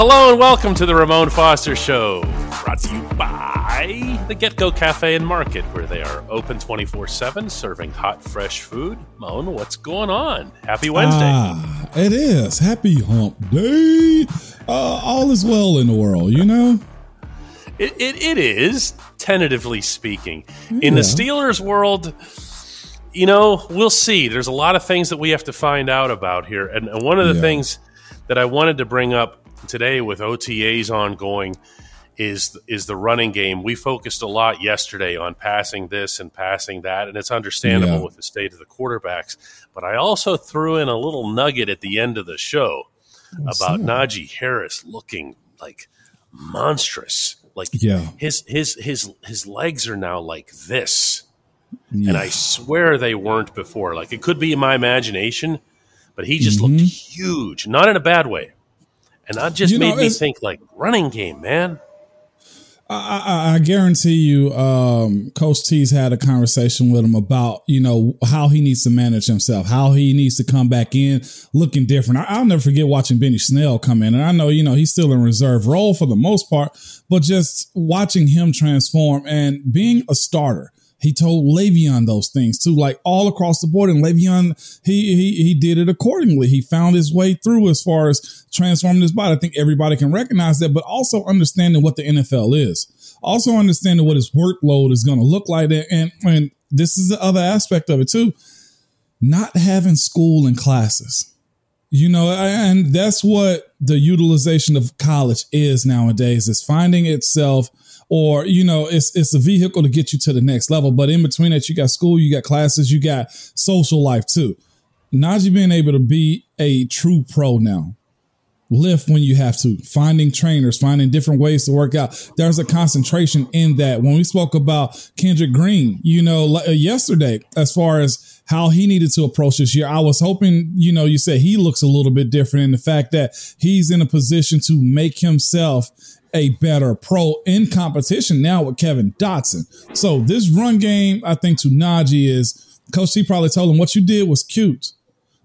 hello and welcome to the Ramon Foster Show, brought to you by the Get Go Cafe and Market, where they are open 24 7, serving hot, fresh food. 'Mon, what's going on? Happy Wednesday. Ah, it is. Happy hump day. Uh, all is well in the world, you know? It, it, it is, tentatively speaking. In the Steelers world, you know, we'll see. There's a lot of things that we have to find out about here. And, and one of the Yeah. things that I wanted to bring up today with OTAs ongoing is is the running game. We focused a lot yesterday on passing this and passing that, and it's understandable Yeah. with the state of the quarterbacks. But I also threw in a little nugget at the end of the show about that? Najee Harris looking like monstrous. Like Yeah. his his his his legs are now like this Yeah. and I swear they weren't before. Like it could be in my imagination, but he just Mm-hmm. looked huge, not in a bad way, and that just You know, made me think like running game, man. I, I, I guarantee you, um, Coach T's had a conversation with him about, you know, how he needs to manage himself, how he needs to come back in looking different. I, I'll never forget watching Benny Snell come in. And I know, you know, he's still in reserve role for the most part, but just watching him transform and being a starter. He told Le'Veon those things too, like all across the board. And Le'Veon, he he he did it accordingly. He found his way through as far as transforming his body. I think everybody can recognize that, but also understanding what the NFL is, also understanding what his workload is going to look like, and and this is the other aspect of it too, not having school and classes. You know, and that's what the utilization of college is nowadays is finding itself or you know, it's it's a vehicle to get you to the next level, but in between that you got school, you got classes, you got social life too. Najee being able to be a true pro now. Lift when you have to, finding trainers, finding different ways to work out. There's a concentration in that. When we spoke about Kendrick Green, you know, uh, yesterday, as far as how he needed to approach this year, I was hoping, you know, you said he looks a little bit different in the fact that he's in a position to make himself a better pro in competition now with Kevin Dotson. So this run game, I think to Najee is Coach T probably told him what you did was cute,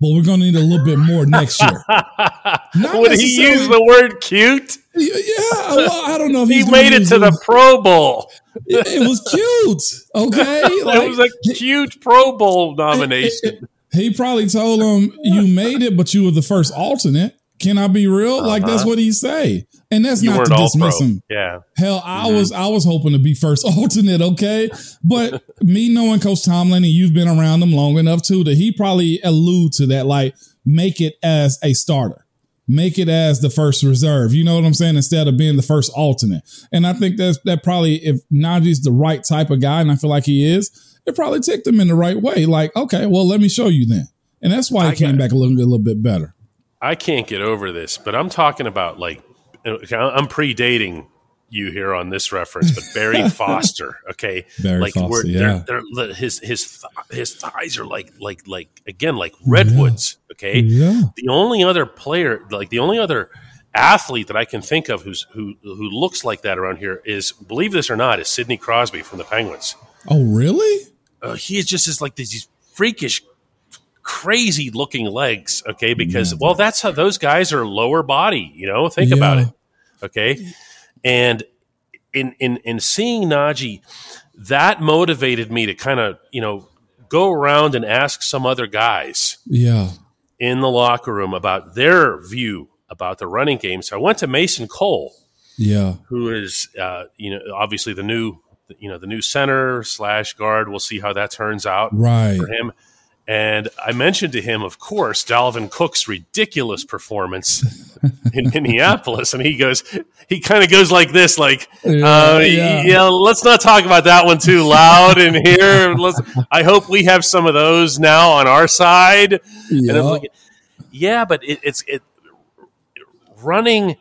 but we're going to need a little bit more next year. Would he use the word cute? Yeah, well, I don't know if He he's gonna made it to the Pro Bowl. It, it was cute, okay. It was a cute Pro Bowl nomination. he probably told him you made it, but you were the first alternate. Can I be real? Like that's Uh-huh. what he say, and that's You not to dismiss pro. him. Yeah. Hell, I was I was hoping to be first alternate, okay? But me knowing Coach Tomlin and you've been around him long enough too, that he probably allude to that, like make it as a starter. Make it as the first reserve. You know what I'm saying? Instead of being the first alternate. And I think that's that probably if Najee's the right type of guy, and I feel like he is, it probably ticked him in the right way. Like, okay, well, let me show you then. And that's why he I came back little, a little bit better. I can't get over this, but I'm talking about like I'm predating you here on this reference, but Barry Foster, okay, Barry like Foster, they're- yeah. they're- his his th- his thighs are like like like again like redwoods, okay. Yeah. The only other player, like the only other athlete that I can think of who's who who looks like that around here is, believe this or not, is Sidney Crosby from the Penguins. Oh, really? Uh, he is just is like these freakish crazy looking legs okay because well that's how those guys are lower body you know think about it okay and in in in seeing Najee that motivated me to kind of you know go around and ask some other guys Yeah. in the locker room about their view about the running game so I went to Mason Cole Yeah. who is uh, you know obviously the new you know the new center slash guard we'll see how that turns out Right. for him. And I mentioned to him, of course, Dalvin Cook's ridiculous performance in Minneapolis, and he goes, he kind of goes like this, like, Yeah, uh, yeah. yeah. let's not talk about that one too loud in here. Let's, I hope we have some of those now on our side. And I'm Yeah. like, yeah, but it, it's it running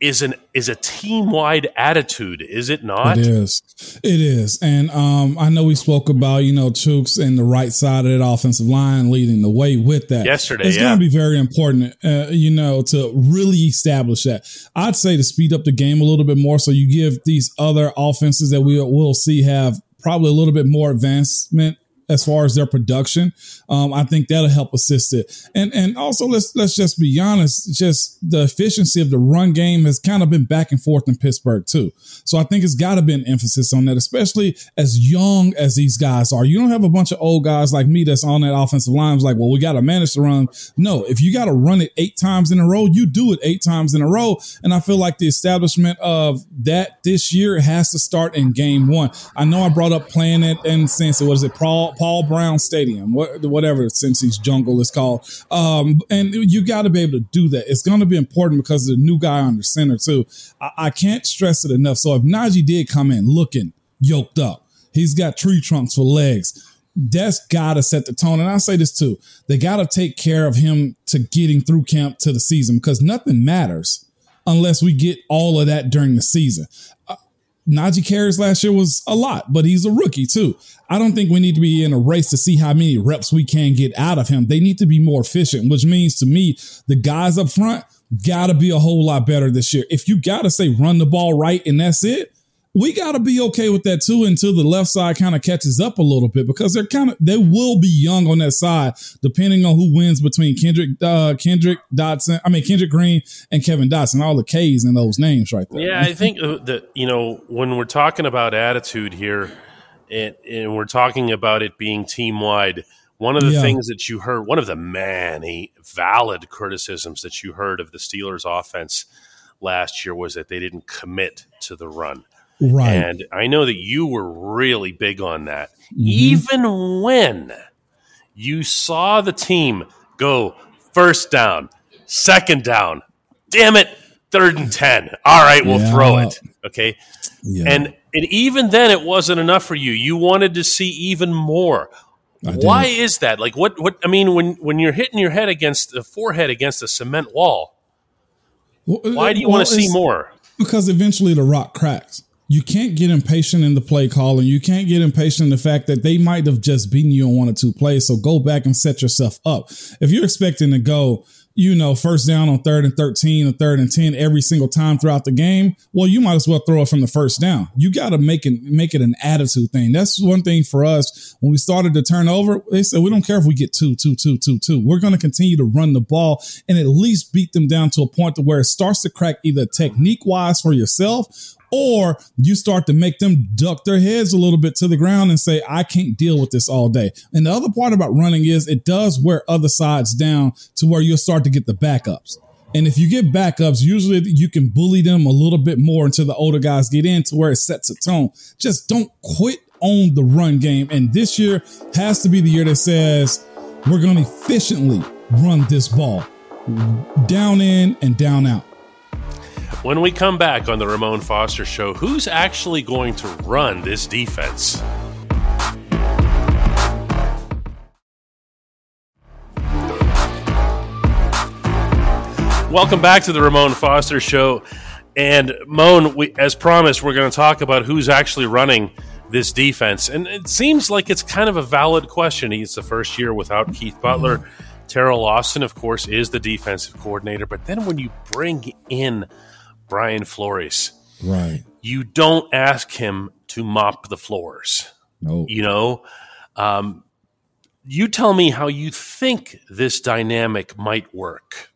is an is a team wide attitude, is it not? It is. It is. And um, I know we spoke about, you know, Chuks and the right side of that offensive line leading the way with that. Yesterday, It's yeah. going to be very important, uh, you know, to really establish that. I'd say to speed up the game a little bit more so you give these other offenses that we will see have probably a little bit more advancement as far as their production. Um, I think that'll help assist it. And and also let's let's just be honest, just the efficiency of the run game has kind of been back and forth in Pittsburgh too. So I think it's got to be an emphasis on that, especially as young as these guys are. You don't have a bunch of old guys like me that's on that offensive line. It's like, well, we got to manage the run. No, if you got to run it eight times in a row, you do it eight times in a row. And I feel like the establishment of that this year has to start in game one. I know I brought up playing it in since what is it, Paul Paul Brown Stadium, whatever Cincy's jungle is called. Um, and you got to be able to do that. It's going to be important because the new guy under center too. I, I can't stress it enough. So if Najee did come in looking yoked up, he's got tree trunks for legs. That's got to set the tone. And I say this too. They got to take care of him to getting through camp to the season because nothing matters unless we get all of that during the season. Najee carries last year was a lot, but he's a rookie too. I don't think we need to be in a race to see how many reps we can get out of him. They need to be more efficient, which means to me, the guys up front got to be a whole lot better this year. If you got to say run the ball right and that's it, we got to be okay with that too until the left side kind of catches up a little bit because they're kind of they will be young on that side depending on who wins between Kendrick uh, Kendrick Dotson I mean Kendrick Green and Kevin Dotson all the K's in those names right there. Yeah, I think uh, that you know when we're talking about attitude here and, and we're talking about it being team wide. One of the yeah. things that you heard, one of the many valid criticisms that you heard of the Steelers' offense last year was that they didn't commit to the run. Right. And I know that you were really big on that. Mm-hmm. Even when you saw the team go first down, second down, damn it, third and 10. All right, we'll yeah. throw it. Okay. Yeah. And and even then it wasn't enough for you. You wanted to see even more. Why is that? Like what what I mean when when you're hitting your head against the forehead against a cement wall, well, why do you well, want to see more? Because eventually the rock cracks you can't get impatient in the play call and you can't get impatient in the fact that they might have just beaten you on one or two plays. So go back and set yourself up. If you're expecting to go, you know, first down on third and 13 or third and 10 every single time throughout the game, well, you might as well throw it from the first down. You got to make it, make it an attitude thing. That's one thing for us. When we started to turn over, they said, we don't care if we get two, two, two, two, two. We're going to continue to run the ball and at least beat them down to a point to where it starts to crack either technique wise for yourself or you start to make them duck their heads a little bit to the ground and say, I can't deal with this all day. And the other part about running is it does wear other sides down to where you'll start to get the backups. And if you get backups, usually you can bully them a little bit more until the older guys get in to where it sets a tone. Just don't quit on the run game. And this year has to be the year that says we're going to efficiently run this ball down in and down out. When we come back on the Ramon Foster Show, who's actually going to run this defense? Welcome back to the Ramon Foster Show. And 'Mon, we, as promised, we're going to talk about who's actually running this defense. And it seems like it's kind of a valid question. He's the first year without Keith Butler. Teryl Austin, of course, is the defensive coordinator. But then when you bring in Brian Flores. Right. You don't ask him to mop the floors. No. You know, um, you tell me how you think this dynamic might work.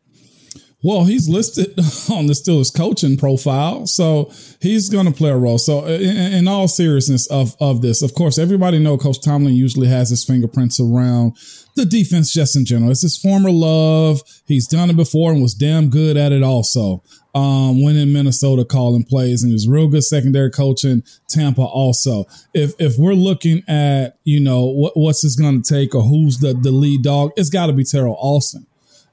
Well, he's listed on the Steelers coaching profile, so he's going to play a role. So, in, in, all seriousness of of this, of course, everybody know Coach Tomlin usually has his fingerprints around the defense just in general. It's his former love. He's done it before and was damn good at it also. Um, when in Minnesota calling plays and was real good secondary coaching Tampa also. If if we're looking at, you know, what, what's this going to take or who's the, the lead dog, it's got to be Teryl Austin.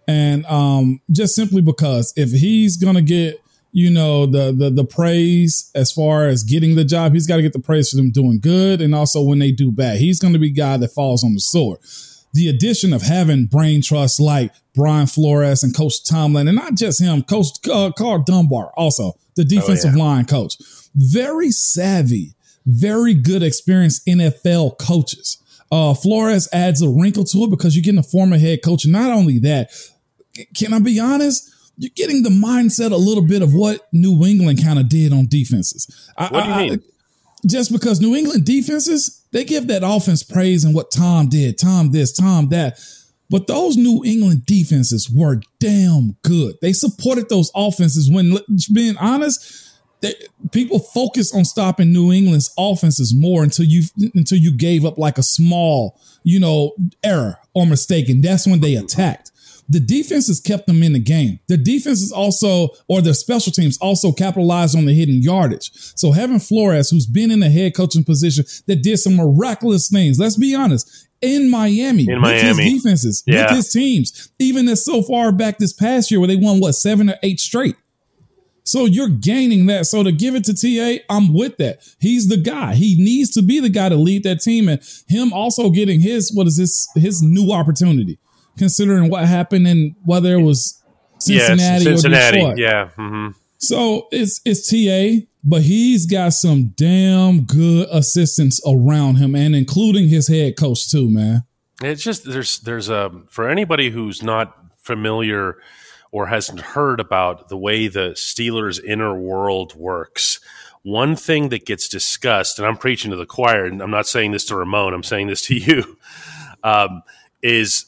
And um, just simply because if he's to get you know the the the praise as far as getting the job. He's got to get the praise for them doing good, and also when they do bad, he's to be guy that falls on the sword the addition of having brain trust like Brian Flores and Coach Tomlin, and not just him, Coach uh, Karl Dunbar, also the defensive oh, yeah. line coach, very savvy, very good experienced NFL coaches. Uh, Flores adds a wrinkle to it because you're getting a former head coach. Not only that, can I be honest? You're getting the mindset a little bit of what New England kind of did on defenses. What do you I, mean? I, just because New England defenses They give that offense praise and what Tom did, Tom this, Tom that. But those New England defenses were damn good. They supported those offenses when, being honest, they, people focus on stopping New England's offenses more until you until you gave up like a small, you know, error or mistake, and that's when they attacked. The defense has kept them in the game. The defense is also, or the special teams also capitalized on the hidden yardage. So having Flores, who's been in a head coaching position that did some miraculous things, let's be honest, in Miami, In with his defenses, Yeah. with his teams, even as so far back this past year where they won what seven or eight straight. So you're gaining that. So to give it to TA, I'm with that. He's the guy. He needs to be the guy to lead that team, and him also getting his what is this his new opportunity, considering what happened and whether it was Cincinnati, yes, or Detroit. Yeah. hmm So it's it's TA, but he's got some damn good assistants around him, and including his head coach too, man. It's just there's there's a for anybody who's not familiar or hasn't heard about the way the Steelers inner world works. One thing that gets discussed, and I'm preaching to the choir, and I'm not saying this to Ramon, I'm saying this to you, um, is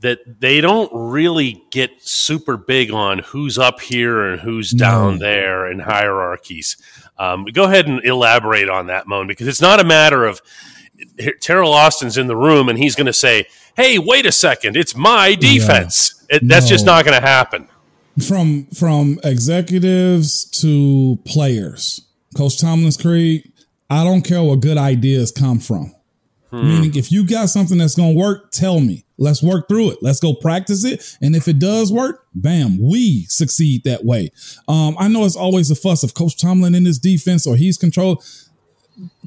that they don't really get super big on who's up here and who's down No. there and hierarchies. Um, go ahead and elaborate on that, 'Mon, because it's not a matter of Teryl Austin's in the room and he's going to say, "Hey, wait a second, it's my defense." It, that's just not going to happen. from from executives to players. Coach Tomlin's Creed, I don't care where good ideas come from. Meaning, if you got something that's going to work, tell me. Let's work through it. Let's go practice it. And if it does work, bam, we succeed that way. Um, I know it's always a fuss of Coach Tomlin in his defense or he's controlled.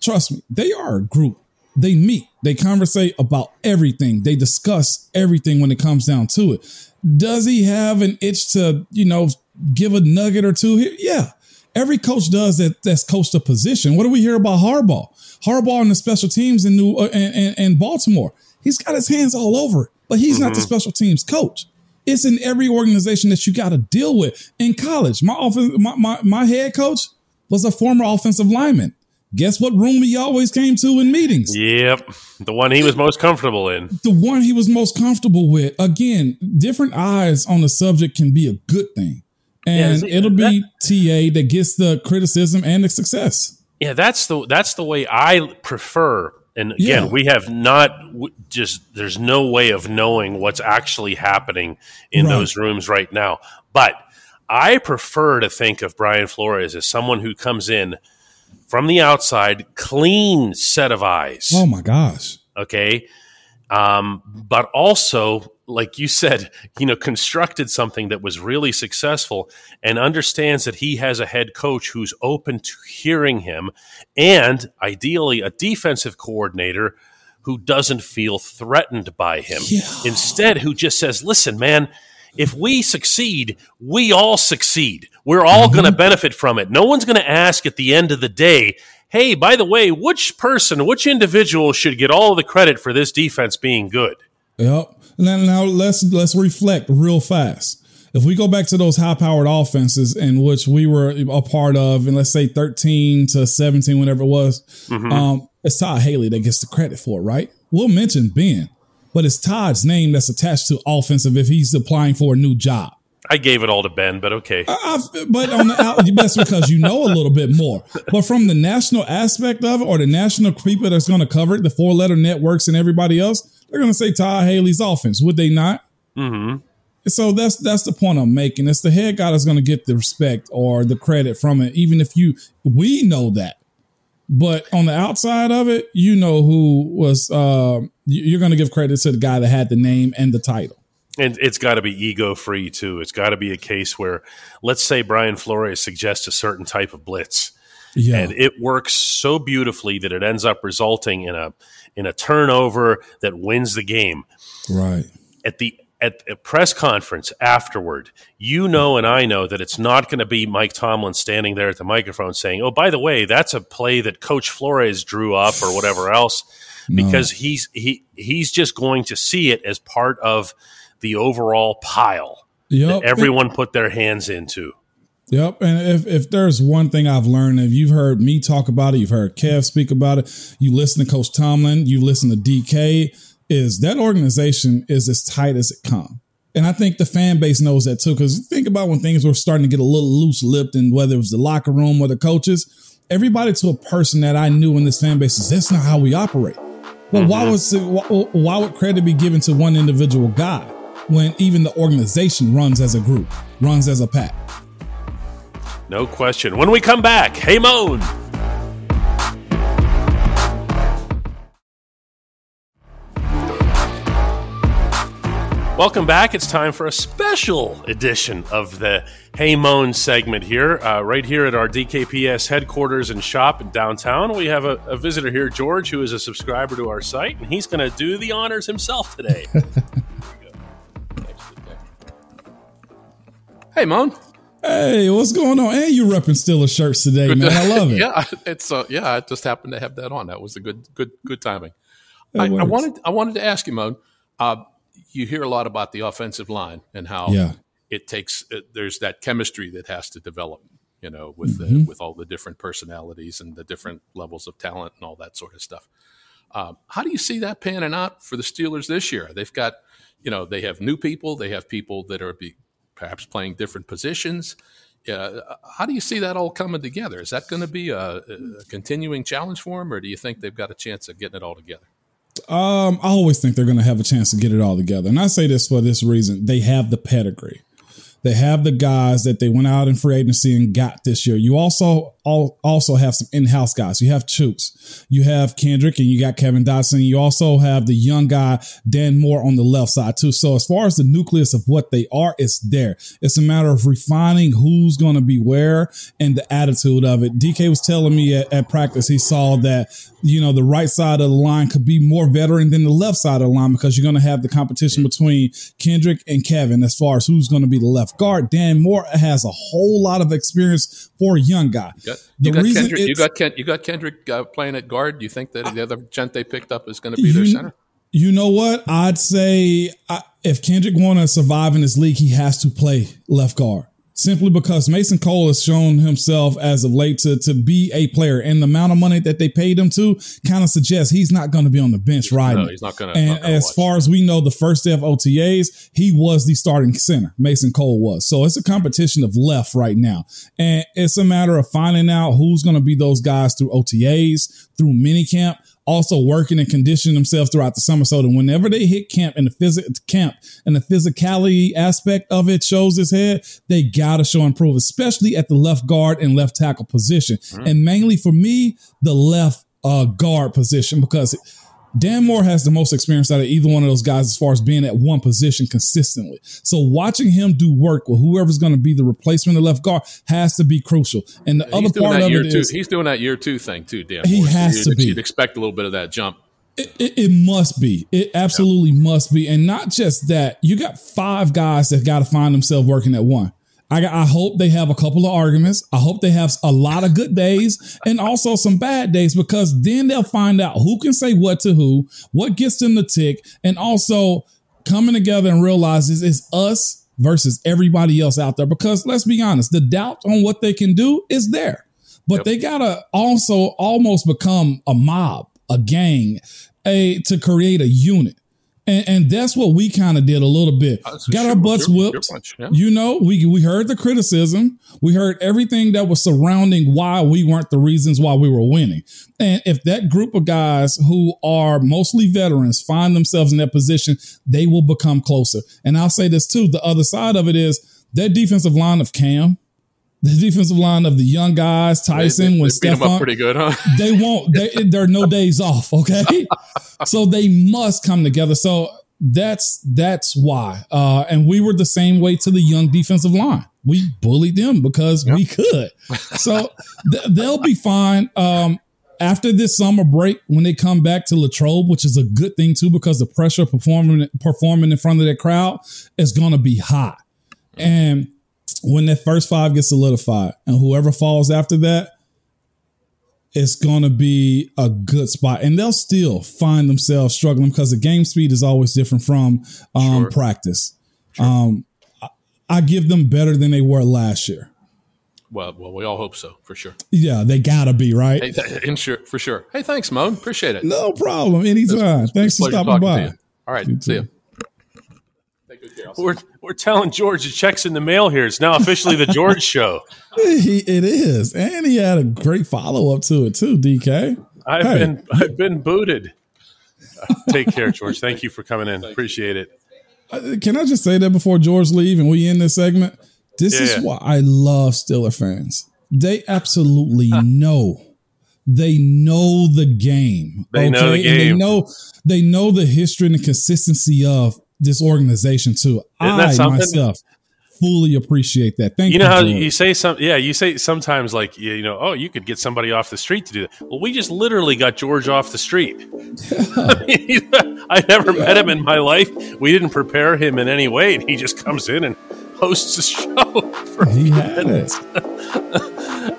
Trust me, they are a group. They meet, they conversate about everything, they discuss everything when it comes down to it. Does he have an itch to, you know, give a nugget or two here? Yeah. Every coach does that. That's coached a position. What do we hear about Harbaugh? Harbaugh and the special teams in New uh, and, and, and Baltimore. He's got his hands all over, it, but he's not the mm-hmm. special teams coach. It's in every organization that you got to deal with. In college, my, offen- my my my head coach was a former offensive lineman. Guess what room he always came to in meetings? Yep, the one he was most comfortable in. the one he was most comfortable with. Again, different eyes on the subject can be a good thing. And see, it'll be TA that gets the criticism and the success. Yeah, that's the that's the way I prefer. And again, Yeah. we have not just there's no way of knowing what's actually happening in Right. those rooms right now. But I prefer to think of Brian Flores as someone who comes in from the outside, clean set of eyes. Oh my gosh. okay um, but also like you said you know constructed something that was really successful and understands that he has a head coach who's open to hearing him and ideally a defensive coordinator who doesn't feel threatened by him Yeah. instead who just says listen man if we succeed we all succeed we're all Mm-hmm. going to benefit from it no one's going to ask at the end of the day hey by the way which person which individual should get all the credit for this defense being good Yep. Now, now let's let's reflect real fast. If we go back to those high-powered offenses in which we were a part of, and let's say thirteen to seventeen, whenever it was, um, it's Todd Haley that gets the credit for it, right? We'll mention Ben, but it's Todd's name that's attached to offensive if he's applying for a new job. I gave it all to ben but okay I've, but on the out, that's because you know a little bit more. But from the national aspect of it, or the national people that's going to cover it, the four letter networks and everybody else, they're going to say Todd Haley's offense, would they not? hmm So that's that's the point I'm making. It's the head guy that's going to get the respect or the credit from it, even if you we know that. But on the outside of it, you know who was. Uh, you're going to give credit to the guy that had the name and the title. And it's got to be ego free too. It's got to be a case where let's say brian flores suggests a certain type of blitz. Yeah, and it works so beautifully that it ends up resulting in a in a turnover that wins the game. Right. at the at a press conference afterward, you know and I know that it's not going to be Mike Tomlin standing there at the microphone saying, "Oh, by the way, that's a play that Coach Flores drew up or whatever else," because he's he he's just going to see it as part of the overall pile Yep. that everyone put their hands into. Yep. And if, if there's one thing I've learned, if you've heard me talk about it, you've heard Kev speak about it, you listen to Coach Tomlin, you listen to DK, is that organization is as tight as it comes. And I think the fan base knows that too. Because think about when things were starting to get a little loose lipped, and whether it was the locker room or the coaches, everybody to a person that I knew in this fan base is that's not how we operate. Well, mm-hmm. why was it, why, why would credit be given to one individual guy when even the organization runs as a group, runs as a pack? No question. When we come back, hey 'Mon. Welcome back. It's time for a special edition of the Hey 'Mon segment here, uh, right here at our DKPS headquarters and shop in downtown. We have a, a, visitor here, George, who is a subscriber to our site, and he's going to do the honors himself today. hey, 'Mon. Hey, what's going on? And you're repping Steelers shirts today, man. I love it. yeah, it's uh, yeah. I just happened to have that on. That was a good, good, good timing. I, I, wanted, I wanted to ask you, 'Mon. Uh, you hear a lot about the offensive line and how yeah. it takes. Uh, there's that chemistry that has to develop. You know, with mm-hmm. the, with all the different personalities and the different levels of talent and all that sort of stuff. Uh, how do you see that panning out for the Steelers this year? They've got, you know, they have new people. They have people that are be, perhaps playing different positions. Uh, how do you see that all coming together? Is that going to be a, a, continuing challenge for them, or do you think they've got a chance of getting it all together? Um, I always think they're going to have a chance to get it all together, and I say this for this reason: they have the pedigree. They have the guys that they went out in free agency and got this year. You also also have some in-house guys. You have Chuks, you have Kendrick, and you got Kevin Dotson. You also have the young guy Dan Moore on the left side too. So as far as the nucleus of what they are, it's there. It's a matter of refining who's going to be where and the attitude of it. DK was telling me at, at practice he saw that you know the right side of the line could be more veteran than the left side of the line because you're going to have the competition between Kendrick and Kevin as far as who's going to be the left guard. Dan Moore has a whole lot of experience for a young guy. You got, you got Kendrick. You got, Ken, you got Kendrick uh, playing at guard. Do you think that the other gent they picked up is going to be their center? You know what? I'd say I, if Kendrick want to survive in this league, he has to play left guard simply because Mason Cole has shown himself as of late to, to be a player and the amount of money that they paid him to kind of suggests he's not going to be on the bench right no, he's not going to. And as watch. far as we know, the first day of OTAs, he was the starting center. Mason Cole was. So it's a competition of left right now. And it's a matter of finding out who's going to be those guys through OTAs, through minicamp also working and conditioning themselves throughout the summer. So that whenever they hit camp and the physical camp and the physicality aspect of it shows its head, they gotta show improve, especially at the left guard and left tackle position. Mm-hmm. And mainly for me, the left uh, guard position because Dan Moore has the most experience out of either one of those guys as far as being at one position consistently. So watching him do work with whoever's going to be the replacement of left guard has to be crucial. And the other part of it two. is he's doing that year two thing too. Dan he Moore. has so to be. You'd expect a little bit of that jump. It, it, it, must be. It absolutely yeah. must be. And not just that, you got five guys that got to find themselves working at one. I, I hope they have a couple of arguments. I hope they have a lot of good days and also some bad days because then they'll find out who can say what to who, what gets them to tick, and also coming together and realizes it's us versus everybody else out there. Because let's be honest, the doubt on what they can do is there, but yep. they gotta also almost become a mob, a gang, a to create a unit. And, and that's what we kind of did a little bit. Uh, Got our butts whipped. Yeah. You know, we we heard the criticism. We heard everything that was surrounding why we weren't the reasons why we were winning. And if that group of guys who are mostly veterans find themselves in that position, they will become closer. And I'll say this too: the other side of it is that defensive line of Cam, the defensive line of the young guys, Tyson, they, when Stephon, pretty good, huh? They won't. They, there are no days off. Okay, so they must come together. So that's that's why. Uh, and we were the same way to the young defensive line. We bullied them because yep. we could. So th- they'll be fine. Um, after this summer break, when they come back to Latrobe, which is a good thing too, because the pressure performing performing in front of that crowd is going to be high, and when that first five gets solidified and whoever falls after that, it's going to be a good spot. And they'll still find themselves struggling because the game speed is always different from um, sure. practice. Sure. Um, I, give them better than they were last year. Well, well, we all hope so for sure. Yeah, they gotta be right. Hey, th- sure, for sure. Hey, thanks, 'Mon. Appreciate it. No problem. Anytime. It's, thanks for stopping by. All right, see you see you. We're, we're telling George the check's in the mail here. It's now officially the George show. He, it is. And he had a great follow up to it too, DK. I've hey. been I've been booted. take care, George. Thank you for coming in. Appreciate it. Uh, can I just say that before George leave and we end this segment? This yeah, is yeah. why I love Steeler fans. They absolutely know. They know the game. They okay? know the game. And they know they know the history and the consistency of this organization too. I myself fully appreciate that. Thank you. You know how you say some, yeah, you say sometimes like you know, oh, you could get somebody off the street to do that. Well, we just literally got George off the street. Yeah. I never yeah. met him in my life. We didn't prepare him in any way, and he just comes in and hosts a show for he minutes.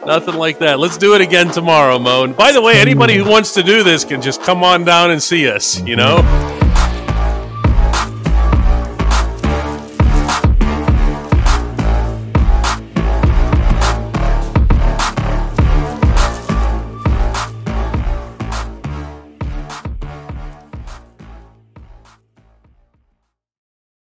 Nothing like that. Let's do it again tomorrow, 'Mon. By the way, anybody who wants to do this can just come on down and see us. You know.